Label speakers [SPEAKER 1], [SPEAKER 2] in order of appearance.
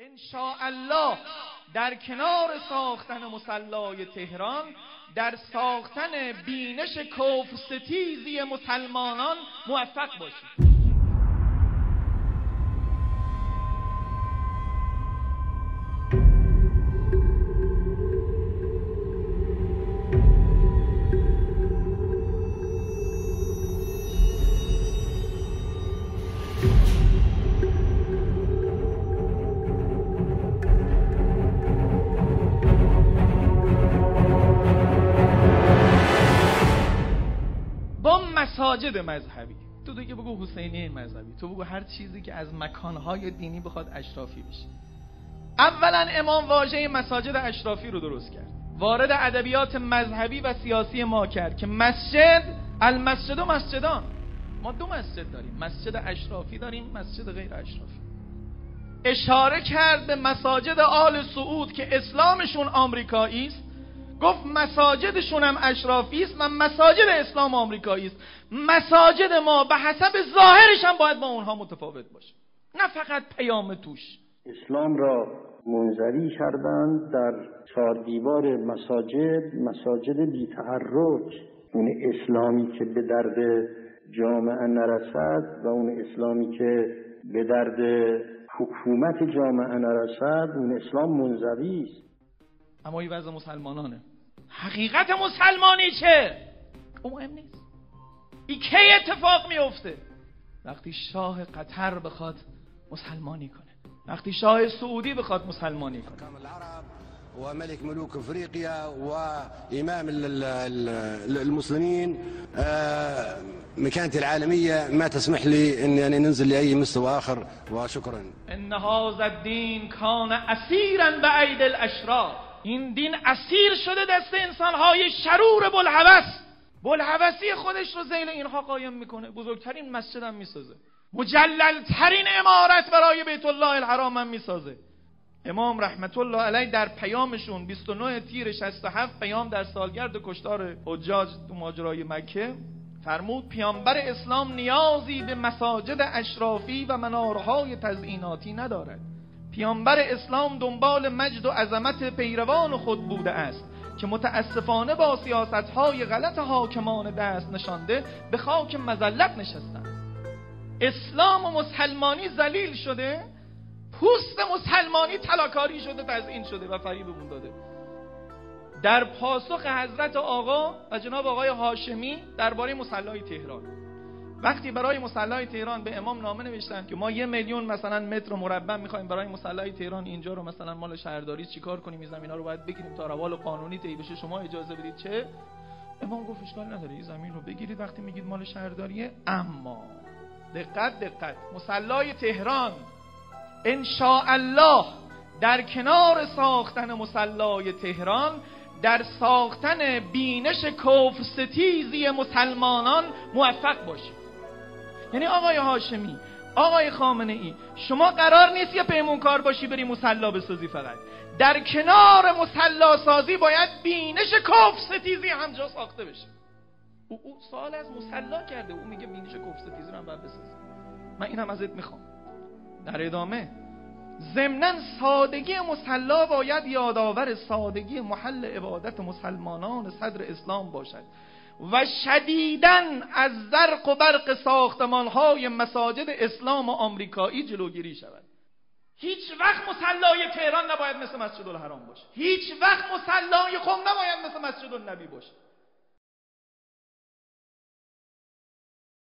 [SPEAKER 1] ان الله در کنار ساختن مسلای تهران در ساختن بینش کفر ستیزی مسلمانان موفق باشید مساجد مذهبی. تو دیگه بگو حسینی مذهبی. تو بگو هر چیزی که از مکانهای دینی بخواد اشرافی بشه. اولا امام واژه مساجد اشرافی رو درست کرد. وارد ادبیات مذهبی و سیاسی ما کرد که مسجد المسجد و مسجدان. ما دو مسجد داریم. مسجد اشرافی داریم مسجد غیر اشرافی. اشاره کرد به مساجد آل سعود که اسلامشون آمریکایی است. گفت مساجدشون هم اشرافی است و مساجد اسلام آمریکایی است. مساجد ما به حسب ظاهرش هم باید با اونها متفاوت باشه. نه فقط پیام توش.
[SPEAKER 2] اسلام را منظری کردند در چهار دیوار مساجد مساجد بیتحرک اون اسلامی که به درد جامعه نرسد و اون اسلامی که به درد حکومت جامعه نرسد اون اسلام منظری است.
[SPEAKER 1] اما این وضع مسلمانانه. حقیقت مسلمانی چه؟ او مهم نیست. این کی اتفاق میفته وقتی شاه قطر بخواد مسلمانی کنه. وقتی شاه سعودی بخواد مسلمانی کنه.
[SPEAKER 3] وملك ملوك افريقيا وامام المسلمين مكانتي العالميه ما تسمح لي اني يعني ننزل لاي مستوى اخر وشكرا.
[SPEAKER 1] ان هذا الدين كان اسيرا بايد الاشرار این دین اسیر شده دست انسانهای شرور بلحوث. بلحوثی خودش رو زیل اینها قایم می‌کنه. بزرگترین مسجد هم می‌سازه. مجللترین امارت برای بیت الله الحرام هم می‌سازه. امام رحمت الله علیه در پیامشون 29 تیر 67 پیام در سالگرد کشتار حجاج تو ماجرای مکه فرمود پیامبر اسلام نیازی به مساجد اشرافی و منارهای تزئیناتی ندارد. پیامبر اسلام دنبال مجد و عظمت پیروان خود بوده است که متاسفانه با سیاست های غلط حاکمان دست نشانده به خاک مزلت نشستن اسلام و مسلمانی زلیل شده پوست مسلمانی تلاکاری شده این شده و فریبمون داده. در پاسخ حضرت آقا و جناب آقای هاشمی درباره مسلای تهران وقتی برای مسلای تهران به امام نامه نوشتن که ما یه میلیون مثلا متر مربع می‌خوایم برای مسلای تهران اینجا رو مثلا مال شهرداری چیکار کنیم این زمینا رو باید بگیریم تا روال قانونی طی بشه شما اجازه بدید؟ چه؟ امام گفت اشکال نداره این زمین رو بگیرید وقتی میگید مال شهرداریه. اما دقت دقت مسلای تهران ان الله در کنار ساختن مسلای تهران در ساختن بینش کفر ستیزی مسلمانان موفق باشید یعنی آقای هاشمی آقای خامنه ای شما قرار نیست یه پیمونکار باشی بری مسلا بسازی فقط. در کنار مسلا سازی باید بینش کف ستیزی همجا ساخته بشه. او, او سوال از مسلا کرده او میگه بینش کف ستیزی رو هم باید بسازی. من اینم ازت می‌خوام. در ادامه ضمنا سادگی مسلا باید یادآور سادگی محل عبادت مسلمانان صدر اسلام باشد. و شدیدن از زرق و برق ساختمان های مساجد اسلام و آمریکایی جلوگیری شود. هیچ وقت مسلای تهران نباید مثل مسجد الحرام باشه. هیچ وقت مسلای خم نباید مثل مسجد النبی باشه.